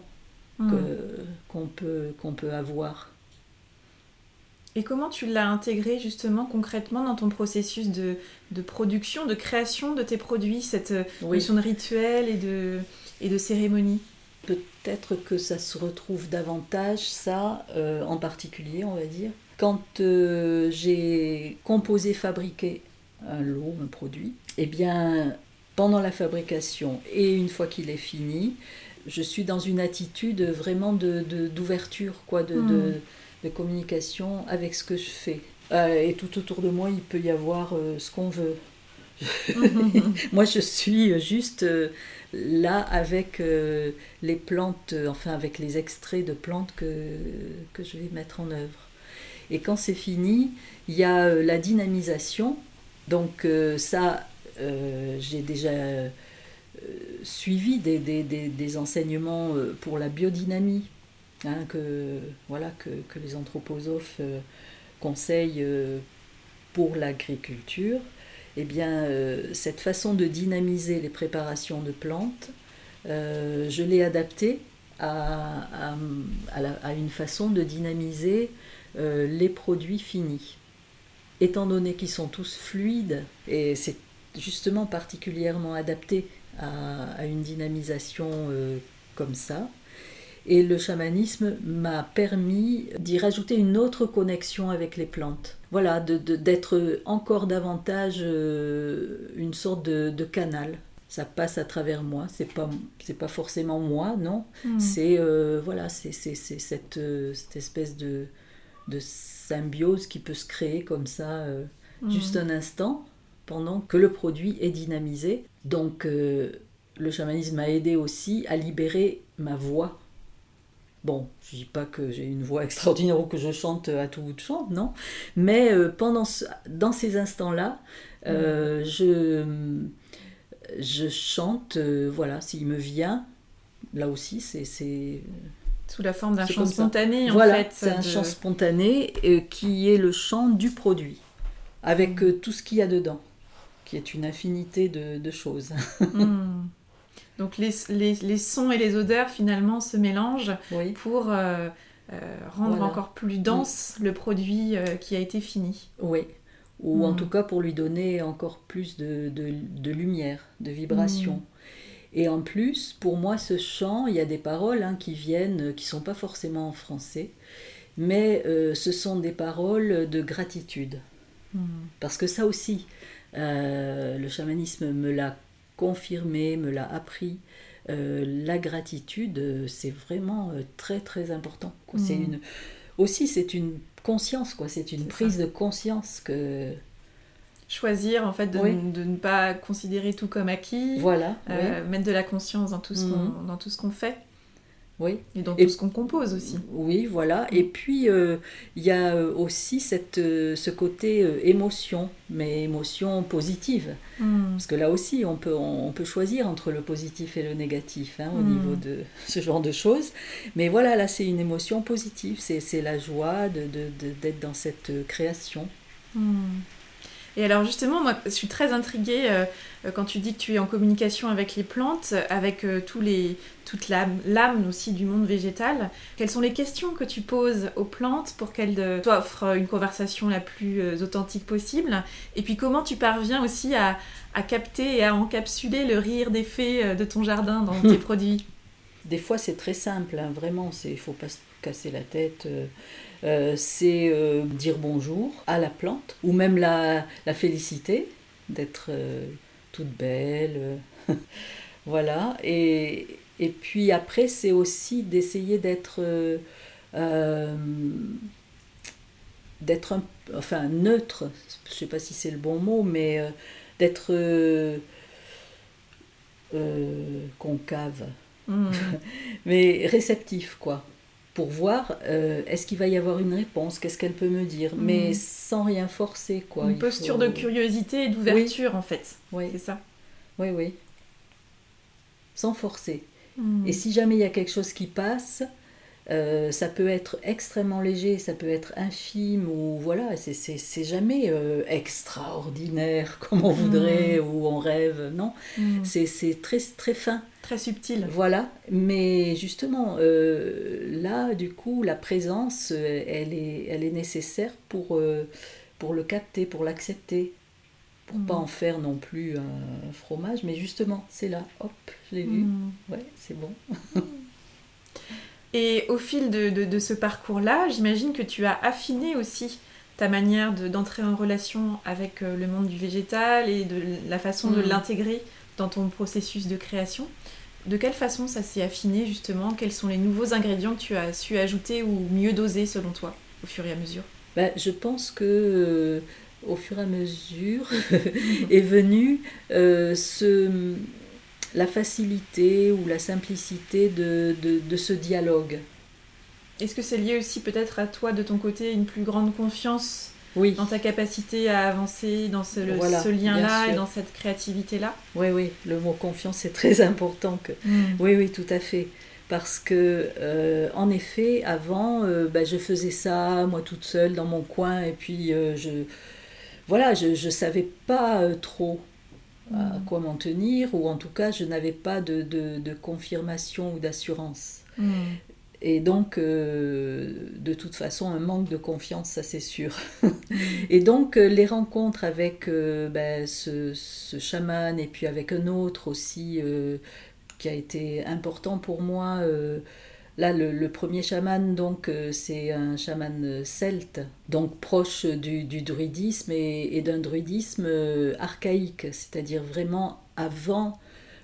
Mm. que- qu'on peut, qu'on peut avoir. Et comment tu l'as intégré justement concrètement dans ton processus de, de production, de création de tes produits, cette euh, Oui. notion de rituel et de, et de cérémonie? Peut-être que ça se retrouve davantage, ça, euh, en particulier, on va dire, quand euh, j'ai composé, fabriqué un lot, un produit, eh bien, pendant la fabrication et une fois qu'il est fini, je suis dans une attitude vraiment de, de- d'ouverture, quoi, de, Mm. de, de communication avec ce que je fais. Euh, et tout autour de moi, il peut y avoir euh, ce qu'on veut. Moi, je suis juste euh, là avec les plantes, enfin avec les extraits de plantes que, que je vais mettre en œuvre. Et quand c'est fini, il y a la dynamisation. Donc euh, ça, euh, j'ai déjà euh, suivi des, enseignements pour la biodynamie, hein, que, voilà, que, les anthroposophes conseillent pour l'agriculture. Eh bien, cette façon de dynamiser les préparations de plantes, je l'ai adaptée à, une façon de dynamiser les produits finis. Étant donné qu'ils sont tous fluides, et c'est justement particulièrement adapté à, à une dynamisation euh, comme ça, et le chamanisme m'a permis d'y rajouter une autre connexion avec les plantes. Voilà, de- de- d'être encore davantage euh, une sorte de, de canal. Ça passe à travers moi. C'est pas c'est pas forcément moi, non. Mm. C'est euh, voilà, c'est cette, cette espèce de, de symbiose qui peut se créer comme ça, euh, Mm. juste un instant, pendant que le produit est dynamisé. Donc euh, le chamanisme m'a aidé aussi à libérer ma voix. Bon, je dis pas que j'ai une voix extraordinaire ou que je chante à tout bout de champ, non. Mais euh, pendant ce- dans ces instants-là, euh, je, je chante, voilà, s'il me vient, là aussi, c'est- c'est Sous la forme d'un chant spontané, en voilà, fait. c'est un de- chant spontané euh, qui est le chant du produit, avec euh, tout ce qu'il y a dedans, qui est une infinité de, de choses. Mm. Donc les, les, les, sons et les odeurs finalement se mélangent pour euh, rendre encore plus dense le produit qui a été fini. Oui, ou en hmm. tout cas pour lui donner encore plus de, de, de lumière, de vibration. Et en plus, pour moi, ce chant, il y a des paroles hein, qui viennent, qui sont pas forcément en français, mais euh, ce sont des paroles de gratitude. Hmm. Parce que ça aussi, euh, le chamanisme me l'a confirmé, me l'a appris. Euh, la gratitude, c'est vraiment très très important. C'est une, aussi, c'est une conscience, quoi. C'est une prise de conscience que choisir en fait de, ne pas considérer tout comme acquis. Voilà. Euh, mettre de la conscience dans tout ce qu'on mhm. dans tout ce qu'on fait. Oui. Et dans tout ce qu'on compose aussi. Oui, voilà. Et puis euh, il y a euh, aussi cette, ce côté émotion, mais émotion positive. Hmm. Parce que là aussi, on peut, on, peut choisir entre le positif et le négatif hein, au niveau de ce genre de choses. Mais voilà, là c'est une émotion positive. C'est la joie d'être de, de, dans cette création. Et alors justement, moi, je suis très intriguée euh, euh, quand tu dis que tu es en communication avec les plantes, avec euh, tous les, toute l'âme aussi du monde végétal. Quelles sont les questions que tu poses aux plantes pour qu'elles t'offrent une conversation la plus authentique possible? Et puis comment tu parviens aussi à, à, capter et à encapsuler le rire des fées de ton jardin dans tes produits? Des fois, c'est très simple, hein, vraiment. Il ne faut pas se casser la tête. Euh, c'est euh, dire bonjour à la plante, ou même la, la féliciter d'être euh, toute belle. voilà. Et, et, puis après, c'est aussi d'essayer d'être d'être enfin neutre, je sais pas si c'est le bon mot, mais d'être concave, mmh. mais réceptif quoi pour voir euh, est-ce qu'il va y avoir une réponse, qu'est-ce qu'elle peut me dire, mais mhm. sans rien forcer. Quoi. Une posture de curiosité et d'ouverture en fait. Oui. C'est ça. Oui, oui. Sans forcer. Mhm. Et si jamais il y a quelque chose qui passe, euh, ça peut être extrêmement léger, ça peut être infime, ou voilà, c'est jamais euh, extraordinaire comme on voudrait, mm. ou on rêve, non. Mm. C'est très, très fin. Très subtil. Voilà, mais justement, euh, là, du coup, la présence, elle est, elle est nécessaire pour, pour le capter, pour l'accepter, pour pas mm. en faire non plus un fromage, mais justement, c'est là, hop, je l'ai vu, ouais, c'est bon. Et au fil de, ce parcours-là, j'imagine que tu as affiné aussi ta manière d'entrer en relation avec euh, le monde du végétal et de la façon de mm. l'intégrer dans ton processus de création. De quelle façon ça s'est affiné justement? Quels sont les nouveaux ingrédients que tu as su ajouter ou mieux doser selon toi au fur et à mesure? Ben, Je pense que euh, au fur et à mesure est venu euh, ce la facilité ou la simplicité de, de, ce dialogue. Est-ce que c'est lié aussi peut-être à toi, de ton côté, une plus grande confiance oui. dans ta capacité à avancer dans ce, ce lien-là et dans cette créativité-là Oui, oui, le mot confiance est très important. Que... Hmm. Oui, oui, tout à fait. Parce que, euh, en effet, avant, euh, bah, je faisais ça, moi toute seule, dans mon coin, et puis euh, je. Voilà, je ne savais pas trop à quoi m'en tenir, ou en tout cas, je n'avais pas de, de, confirmation ou d'assurance. Mm. Et donc, euh, de toute façon, un manque de confiance, ça c'est sûr. Et donc, euh, les rencontres avec euh, ben, ce, ce, chaman et puis avec un autre aussi, qui a été important pour moi, Là, le, premier chaman, donc, c'est un chaman celte, donc proche du, druidisme et, d'un druidisme archaïque, c'est-à-dire vraiment avant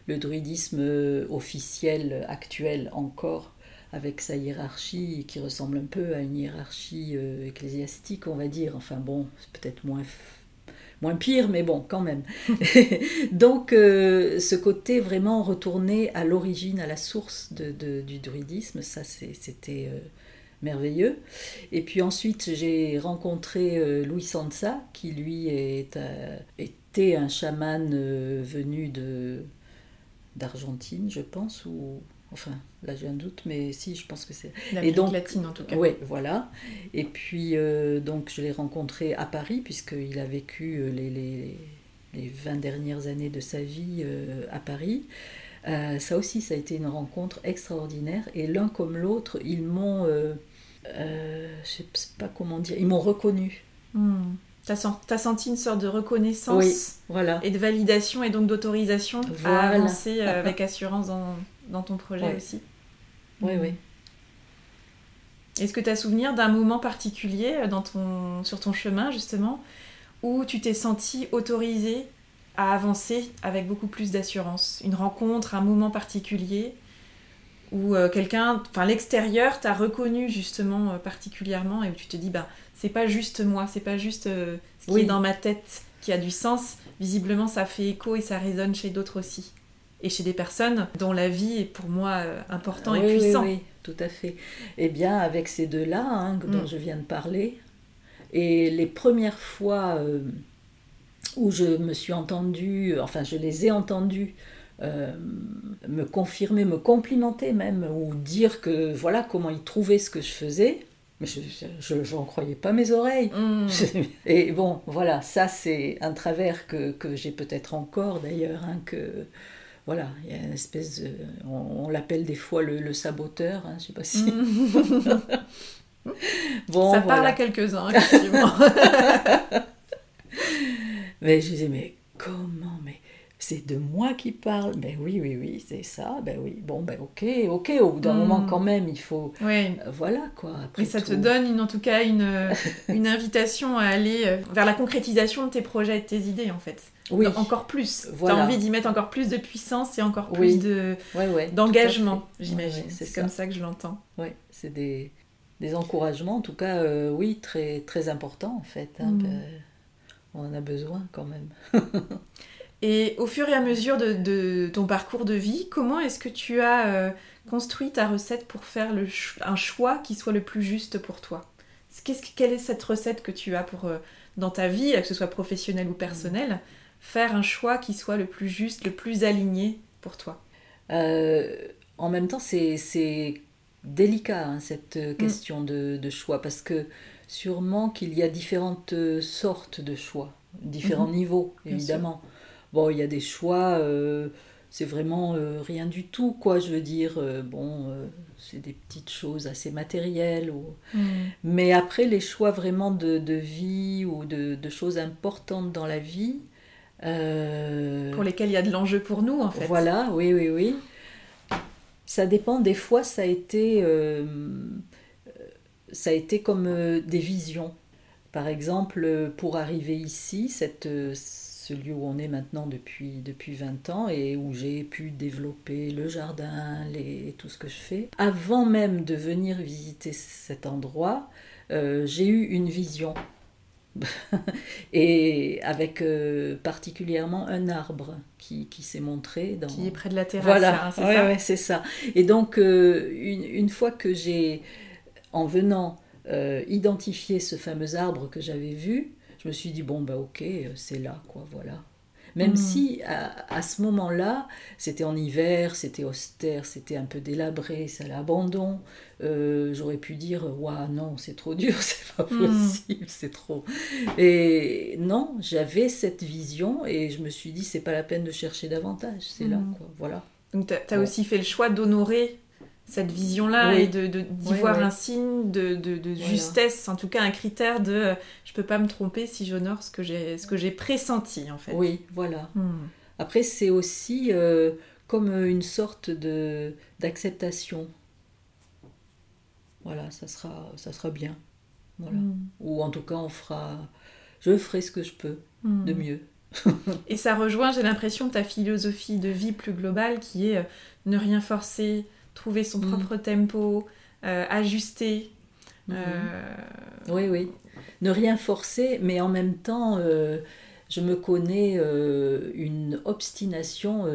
le druidisme officiel actuel encore, avec sa hiérarchie qui ressemble un peu à une hiérarchie ecclésiastique, on va dire. Enfin bon, c'est peut-être moins moins pire, mais bon, quand même. Donc, euh, ce côté vraiment retourné à l'origine, à la source du druidisme, ça c'était euh, merveilleux. Et puis ensuite, j'ai rencontré euh, Louis Sansa, qui lui était un chaman venu de d'Argentine, je pense, ou Enfin, là j'ai un doute, mais si, je pense que c'est. Et donc latine en tout cas. Oui, voilà. Et puis euh, donc je l'ai rencontré à Paris puisqu'il a vécu euh, les, les, les, 20 dernières années de sa vie euh, à Paris. Euh, ça aussi, ça a été une rencontre extraordinaire. Et l'un comme l'autre, ils m'ont, je sais pas comment dire, ils m'ont reconnu. Hmm. Tu as, senti une sorte de reconnaissance voilà. et de validation et donc d'autorisation à avancer avec assurance dans, dans ton projet aussi. Oui, oui. Est-ce que tu as souvenir d'un moment particulier dans ton, sur ton chemin, justement, où tu t'es senti autorisé à avancer avec beaucoup plus d'assurance? Une rencontre, un moment particulier où euh, quelqu'un, enfin l'extérieur t'a reconnu justement euh, particulièrement et où tu te dis, bah, c'est pas juste moi, c'est pas juste euh, ce qui est dans ma tête qui a du sens. Visiblement, ça fait écho et ça résonne chez d'autres aussi. Et chez des personnes dont la vie est pour moi important et puissant. Oui, tout à fait. Eh bien, avec ces deux-là hein, dont mm. je viens de parler, et les premières fois où je me suis entendue, enfin je les ai entendus euh, me confirmer, me complimenter même, ou dire que voilà comment ils trouvaient ce que je faisais. Mais je n'en croyais pas mes oreilles. Mm. Et bon, voilà, ça c'est un travers que, que j'ai peut-être encore d'ailleurs, hein, que voilà, il y a une espèce de... On, l'appelle des fois le, saboteur, hein, je sais pas si... Mm. bon, ça parle à quelques-uns, effectivement. Mais je disais, mais comment Mais c'est de moi qui parle Ben oui, oui, oui, c'est ça. Ben oui, bon, ben ok, ok. Au bout d'un hmm. moment, quand même, il faut. Oui. Euh, voilà, quoi. Après ça te donne, une, en tout cas, une, une invitation à aller euh, vers la concrétisation de tes projets et de tes idées, en fait. Oui. encore plus. Voilà. Tu as envie d'y mettre encore plus de puissance et encore plus de d'engagement, j'imagine. c'est comme ça que je l'entends. Oui, c'est des, des encouragements, en tout cas, oui, très, très importants, en fait. Hein, ben, on en a besoin quand même. et au fur et à mesure de, ton parcours de vie, comment est-ce que tu as euh, construit ta recette pour faire un choix qui soit le plus juste pour toi? Quelle est cette recette que tu as pour, euh, dans ta vie, que ce soit professionnelle ou personnelle, faire un choix qui soit le plus juste, le plus aligné pour toi euh, En même temps, c'est délicat hein, cette mm. question de, choix parce que sûrement qu'il y a différentes sortes de choix, différents mhm. niveaux, évidemment. Bon, il y a des choix, euh, c'est vraiment euh, rien du tout, quoi, je veux dire. bon, c'est des petites choses assez matérielles. Mhm. Mais après, les choix vraiment de, vie ou de, de, choses importantes dans la vie. Pour lesquels il y a de l'enjeu pour nous, en fait. Voilà, oui, oui, oui. Ça dépend, des fois, ça a été ça a été comme euh, des visions. Par exemple, euh, pour arriver ici, cette, euh, ce lieu où on est maintenant depuis, depuis 20 ans et où j'ai pu développer le jardin, les, tout ce que je fais, avant même de venir visiter cet endroit, j'ai eu une vision. et avec particulièrement un arbre qui, qui s'est montré dans... Qui est près de la terrasse, voilà. Hein, c'est ça ouais, c'est ça. Et donc, une, une fois que j'ai en venant euh, identifier ce fameux arbre que j'avais vu, je me suis dit, bon, bah ok, euh, c'est là, quoi, voilà. Même hmm. si à, ce moment-là, c'était en hiver, c'était austère, c'était un peu délabré, à l'abandon, euh, j'aurais pu dire, waouh, non, c'est trop dur, c'est pas hmm. possible, c'est trop. Et non, j'avais cette vision et je me suis dit, c'est pas la peine de chercher davantage, c'est là, hmm. quoi, voilà. Donc tu as, aussi fait le choix d'honorer cette vision-là et de, d'y voir un signe de, de, justesse, en tout cas un critère de euh, je peux pas me tromper si j'honore ce que j'ai ce que j'ai pressenti en fait. Oui, voilà. Hmm. Après c'est aussi euh, comme une sorte de d'acceptation. Voilà, ça sera ça sera bien. Voilà. Hmm. Ou en tout cas on fera je ferai ce que je peux hmm. de mieux. et ça rejoint, j'ai l'impression, ta philosophie de vie plus globale qui est euh, ne rien forcer, trouver son mm. propre tempo, euh, ajuster. Mm-hmm. Euh, oui, oui. Ne rien forcer, mais en même temps, euh, je me connais une obstination,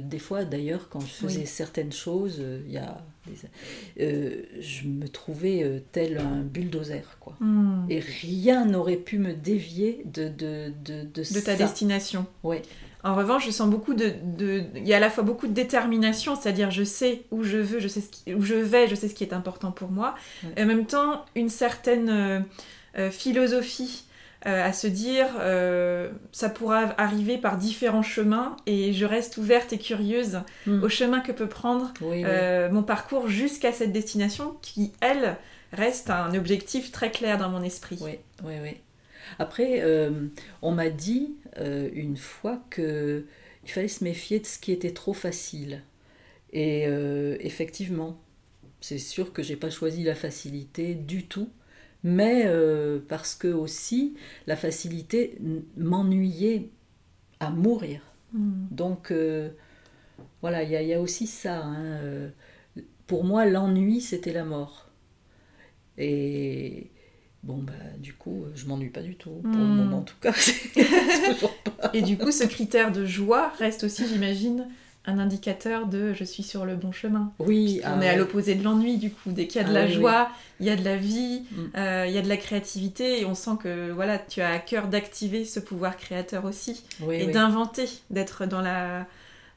des fois d'ailleurs, quand je faisais certaines choses, il y a je me trouvais tel un bulldozer, quoi. Mm. Et rien n'aurait pu me dévier de, de, de, de, ta destination. Oui. En revanche, je sens beaucoup de, il y a à la fois beaucoup de détermination, c'est-à-dire je sais où je veux, je sais ce où je vais, je sais ce qui est important pour moi, et en même temps une certaine euh, euh, philosophie euh, à se dire euh, ça pourra arriver par différents chemins et je reste ouverte et curieuse Mm. au chemin que peut prendre Oui, oui. mon parcours jusqu'à cette destination qui, elle, reste un objectif très clair dans mon esprit. Oui, oui, oui. Après, euh, on m'a dit euh, une fois que il fallait se méfier de ce qui était trop facile. Et euh, effectivement, c'est sûr que j'ai pas choisi la facilité du tout, mais parce que aussi la facilité m'ennuyait à mourir. Mm. Donc voilà, il y, a- il y a aussi ça. hein, Pour moi, l'ennui, c'était la mort. Et bon, bah, du coup, je m'ennuie pas du tout, pour le Hmm. moment en tout cas. Pas- Et du coup, ce critère de joie reste aussi, j'imagine, un indicateur de je suis sur le bon chemin. Oui, On ah est à ouais. l'opposé de l'ennui, du coup. Dès qu'il y a de Ah la oui, joie, il y a de la vie, Mm. euh, il y a de la créativité, et on sent que voilà, tu as à cœur d'activer ce pouvoir créateur aussi, Oui, et d'inventer, d'être dans la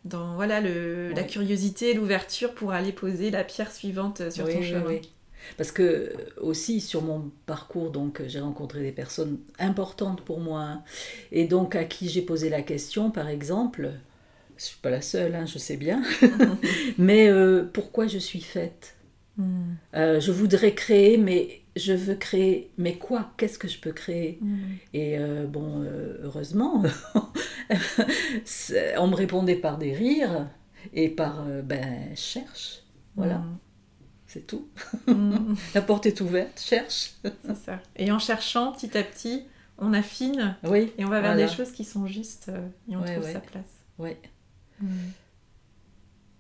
dans voilà le, la curiosité, l'ouverture pour aller poser la pierre suivante sur Oui, ton oui, chemin. oui. Parce que aussi sur mon parcours, donc j'ai rencontré des personnes importantes pour moi, hein. et donc à qui j'ai posé la question, par exemple, je suis pas la seule, hein, je sais bien, mais euh, pourquoi je suis faite? Mm. Euh, Je voudrais créer, mais je veux créer, mais quoi? Qu'est-ce que je peux créer? Mm. Et euh, bon, heureusement, on me répondait par des rires et par ben cherche, voilà, c'est tout. Mm. La porte est ouverte, cherche. C'est ça. Et en cherchant petit à petit, on affine Oui, et on va vers Voilà. des choses qui sont justes euh, et on Ouais, trouve ouais. sa place. ouais. Mm.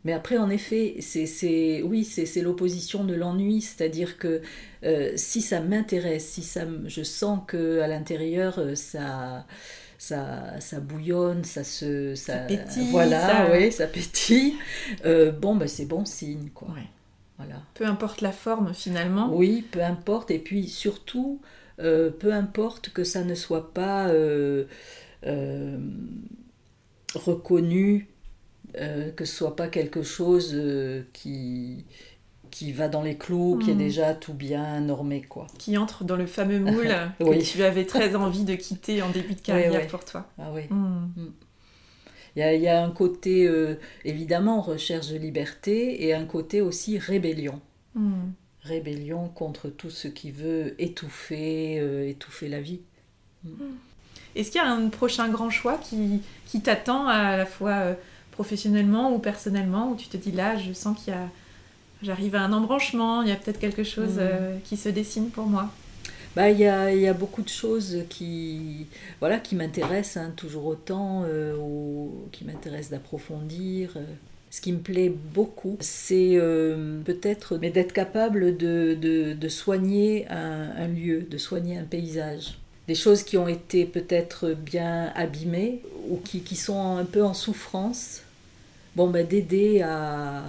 Mais après, en effet, c'est, c'est, oui, c'est, c'est l'opposition de l'ennui, c'est-à-dire que euh, si ça m'intéresse, si ça, je sens que à l'intérieur euh, ça, ça, ça bouillonne, ça se, ça, pétille, voilà, ça- oui, ça pétille. euh, bon, ben c'est bon signe, quoi. Ouais. Voilà. Peu importe la forme finalement. Oui, peu importe. Et puis surtout, euh, peu importe que ça ne soit pas euh, euh, reconnu, que ce soit pas quelque chose qui, qui va dans les clous, qui est Mhm. déjà tout bien normé, quoi. qui entre dans le fameux moule que Oui. tu avais très envie de quitter en début de carrière Oui, oui. pour toi. Ah oui. Mm. Il y a, il y a un côté, euh, évidemment, recherche de liberté et un côté aussi rébellion. Mm. Rébellion contre tout ce qui veut étouffer, euh, étouffer la vie. Est-ce qu'il y a un prochain grand choix qui, qui t'attend à la fois euh, professionnellement ou personnellement où tu te dis là je sens qu'il y a j'arrive à un embranchement, il y a peut-être quelque chose qui se dessine pour moi? Bah, il y a, y a beaucoup de choses qui, voilà, qui m'intéressent hein, toujours autant, euh, ou qui m'intéressent d'approfondir. euh. Ce qui me plaît beaucoup, c'est euh, peut-être mais d'être capable de, de, soigner un, lieu, de soigner un paysage. Des choses qui ont été peut-être bien abîmées ou qui, qui sont un peu en souffrance. Bon, bah, d'aider à,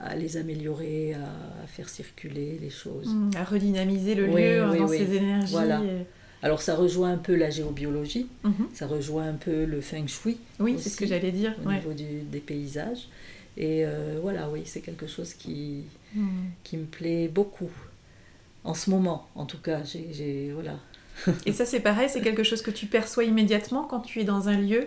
à les améliorer, à, à faire circuler les choses. Mm. À redynamiser le Oui, lieu hein, oui, dans oui. ses énergies. Voilà. et- Alors ça rejoint un peu la géobiologie, Mhm. ça rejoint un peu le feng shui Oui, c'est ce que j'allais dire. au ouais. niveau du- des paysages. Et euh, voilà, oui, c'est quelque chose qui, Mm. qui me plaît beaucoup. En ce moment, en tout cas, j'ai- voilà. Et ça, c'est pareil, c'est quelque chose que tu perçois immédiatement quand tu es dans un lieu.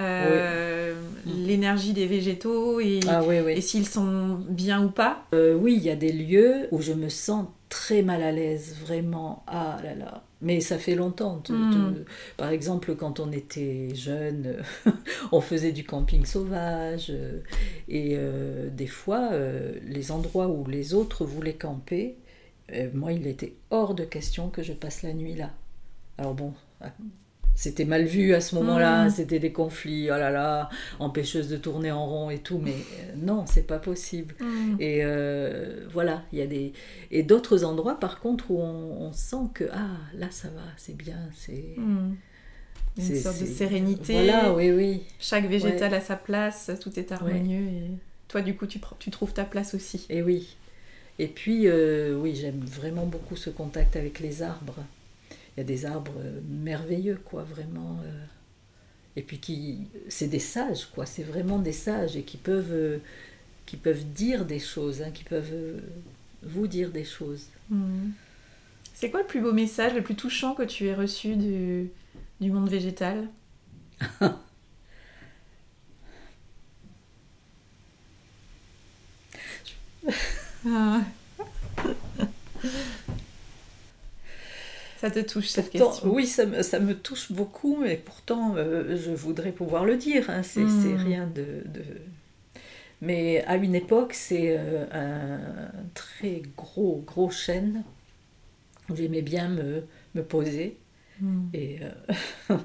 Euh, Oui. L'énergie des végétaux et, Ah oui, oui. et s'ils sont bien ou pas. Euh, oui, il y a des lieux où je me sens très mal à l'aise, vraiment. Ah là là. Mais ça fait longtemps. te- Mm. te- Par exemple, quand on était jeune, on faisait du camping sauvage. euh, Et euh, des fois, euh, les endroits où les autres voulaient camper, moi, il était hors de question que je passe la nuit là. Alors bon, c'était mal vu à ce moment-là, Mm. c'était des conflits, oh là là, empêcheuse de tourner en rond et tout, mais euh, non, c'est pas possible. Mm. Et euh, voilà, il y a des et d'autres endroits par contre où on, on sent que ah là ça va, c'est bien, c'est Mm. Une c'est- sorte de sérénité. Voilà, oui, oui. Chaque végétal a sa place, tout est harmonieux. Ouais. Et toi, du coup, tu, tu trouves ta place aussi. Et oui. Et puis euh, oui, j'aime vraiment beaucoup ce contact avec les arbres. Il y a des arbres euh, merveilleux, quoi, vraiment. euh. Et puis qui, c'est des sages, quoi. C'est vraiment des sages et qui peuvent, euh, qui peuvent dire des choses, hein, qui peuvent euh, vous dire des choses. Mm. C'est quoi le plus beau message, le plus touchant que tu aies reçu du, du monde végétal? Ah. Ça te touche cette question Oui, ça me, ça me, touche beaucoup, mais pourtant, euh, je voudrais pouvoir le dire. Hein, c'est hmm. rien de, de, Mais à une époque, c'est euh, un très gros, gros chêne où j'aimais bien me, me poser. Hmm. Et. Euh,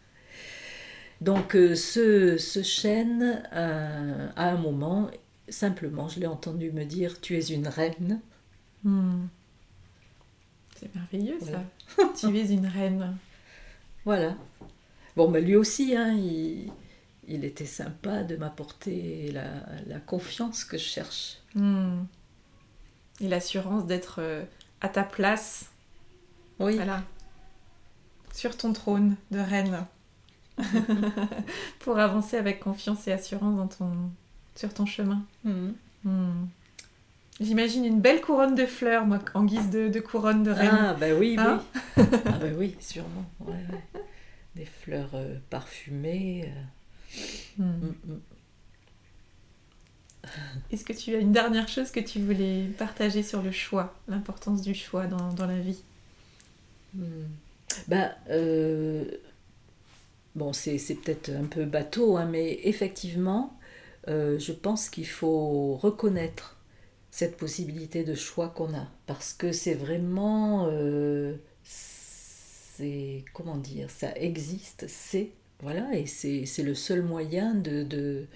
donc ce, ce chêne, à un moment, simplement, je l'ai entendu me dire, tu es une reine. Hmm. C'est merveilleux ça. tu es une reine. Voilà. Bon, mais lui aussi, hein, il, était sympa de m'apporter la, confiance que je cherche. Hmm. Et l'assurance d'être euh, à ta place. Oui. Voilà. Sur ton trône de reine. Pour avancer avec confiance et assurance dans ton, sur ton chemin. Hmm. Hmm. J'imagine une belle couronne de fleurs, moi, en guise de, couronne de reine. Ah, bah oui, oui. Hein ah, bah oui, sûrement. Des fleurs euh, parfumées. Euh. Hmm. Mm, mm. Est-ce que tu as une dernière chose que tu voulais partager sur le choix, l'importance du choix dans, dans la vie? Hmm. Bah, euh, bon, c'est peut-être un peu bateau, hein, mais effectivement, je pense qu'il faut reconnaître cette possibilité de choix qu'on a. Parce que c'est vraiment... Euh, c'est... Comment dire Ça existe, c'est... Voilà, et c'est le seul moyen de, de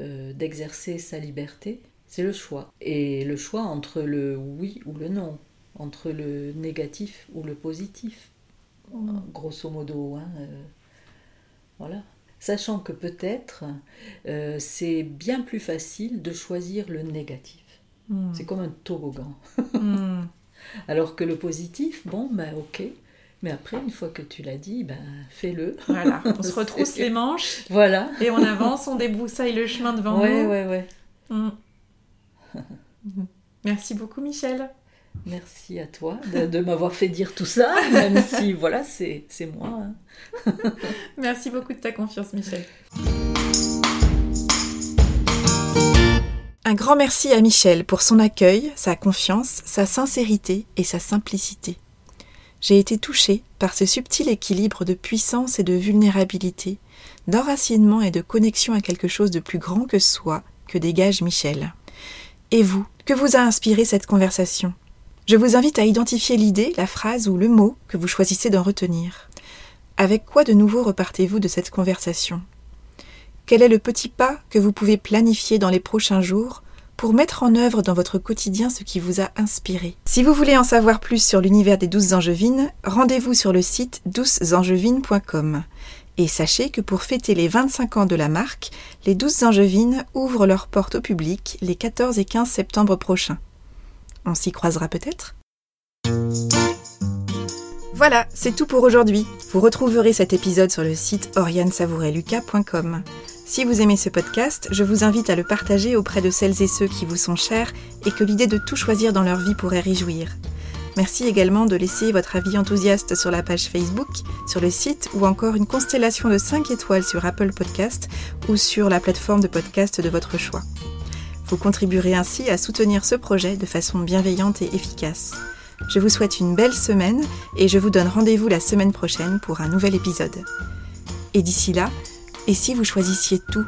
euh, d'exercer sa liberté, c'est le choix. Et le choix entre le oui ou le non, entre le négatif ou le positif, mmh. grosso modo. Hein, euh, voilà. Sachant que peut-être c'est bien plus facile de choisir le négatif. Hmm. C'est comme un toboggan. Hmm. Alors que le positif, bon, ben ok. Mais après, une fois que tu l'as dit, ben fais-le. Voilà, on se retrousse les manches. Voilà. Et on avance, on débroussaille le chemin devant ouais, nous. Ouais, ouais, ouais. Hmm. Merci beaucoup, Michel. Merci à toi de, m'avoir fait dire tout ça, même si, voilà, c'est moi. Hein. Merci beaucoup de ta confiance, Michel. Un grand merci à Michel pour son accueil, sa confiance, sa sincérité et sa simplicité. J'ai été touchée par ce subtil équilibre de puissance et de vulnérabilité, d'enracinement et de connexion à quelque chose de plus grand que soi que dégage Michel. Et vous, que vous a inspiré cette conversation? Je vous invite à identifier l'idée, la phrase ou le mot que vous choisissez d'en retenir. Avec quoi de nouveau repartez-vous de cette conversation? Quel est le petit pas que vous pouvez planifier dans les prochains jours pour mettre en œuvre dans votre quotidien ce qui vous a inspiré? Si vous voulez en savoir plus sur l'univers des douces angevines, rendez-vous sur le site doucesangevines.com. Et sachez que pour fêter les 25 ans de la marque, les douces angevines ouvrent leurs portes au public les 14 et 15 septembre prochains. On s'y croisera peut-être? Voilà, c'est tout pour aujourd'hui. Vous retrouverez cet épisode sur le site oriansavoureluca.com. Si vous aimez ce podcast, je vous invite à le partager auprès de celles et ceux qui vous sont chers et que l'idée de tout choisir dans leur vie pourrait réjouir. Merci également de laisser votre avis enthousiaste sur la page Facebook, sur le site ou encore une constellation de 5 étoiles sur Apple Podcast ou sur la plateforme de podcast de votre choix. Vous contribuerez ainsi à soutenir ce projet de façon bienveillante et efficace. Je vous souhaite une belle semaine et je vous donne rendez-vous la semaine prochaine pour un nouvel épisode. Et d'ici là, et si vous choisissiez tout?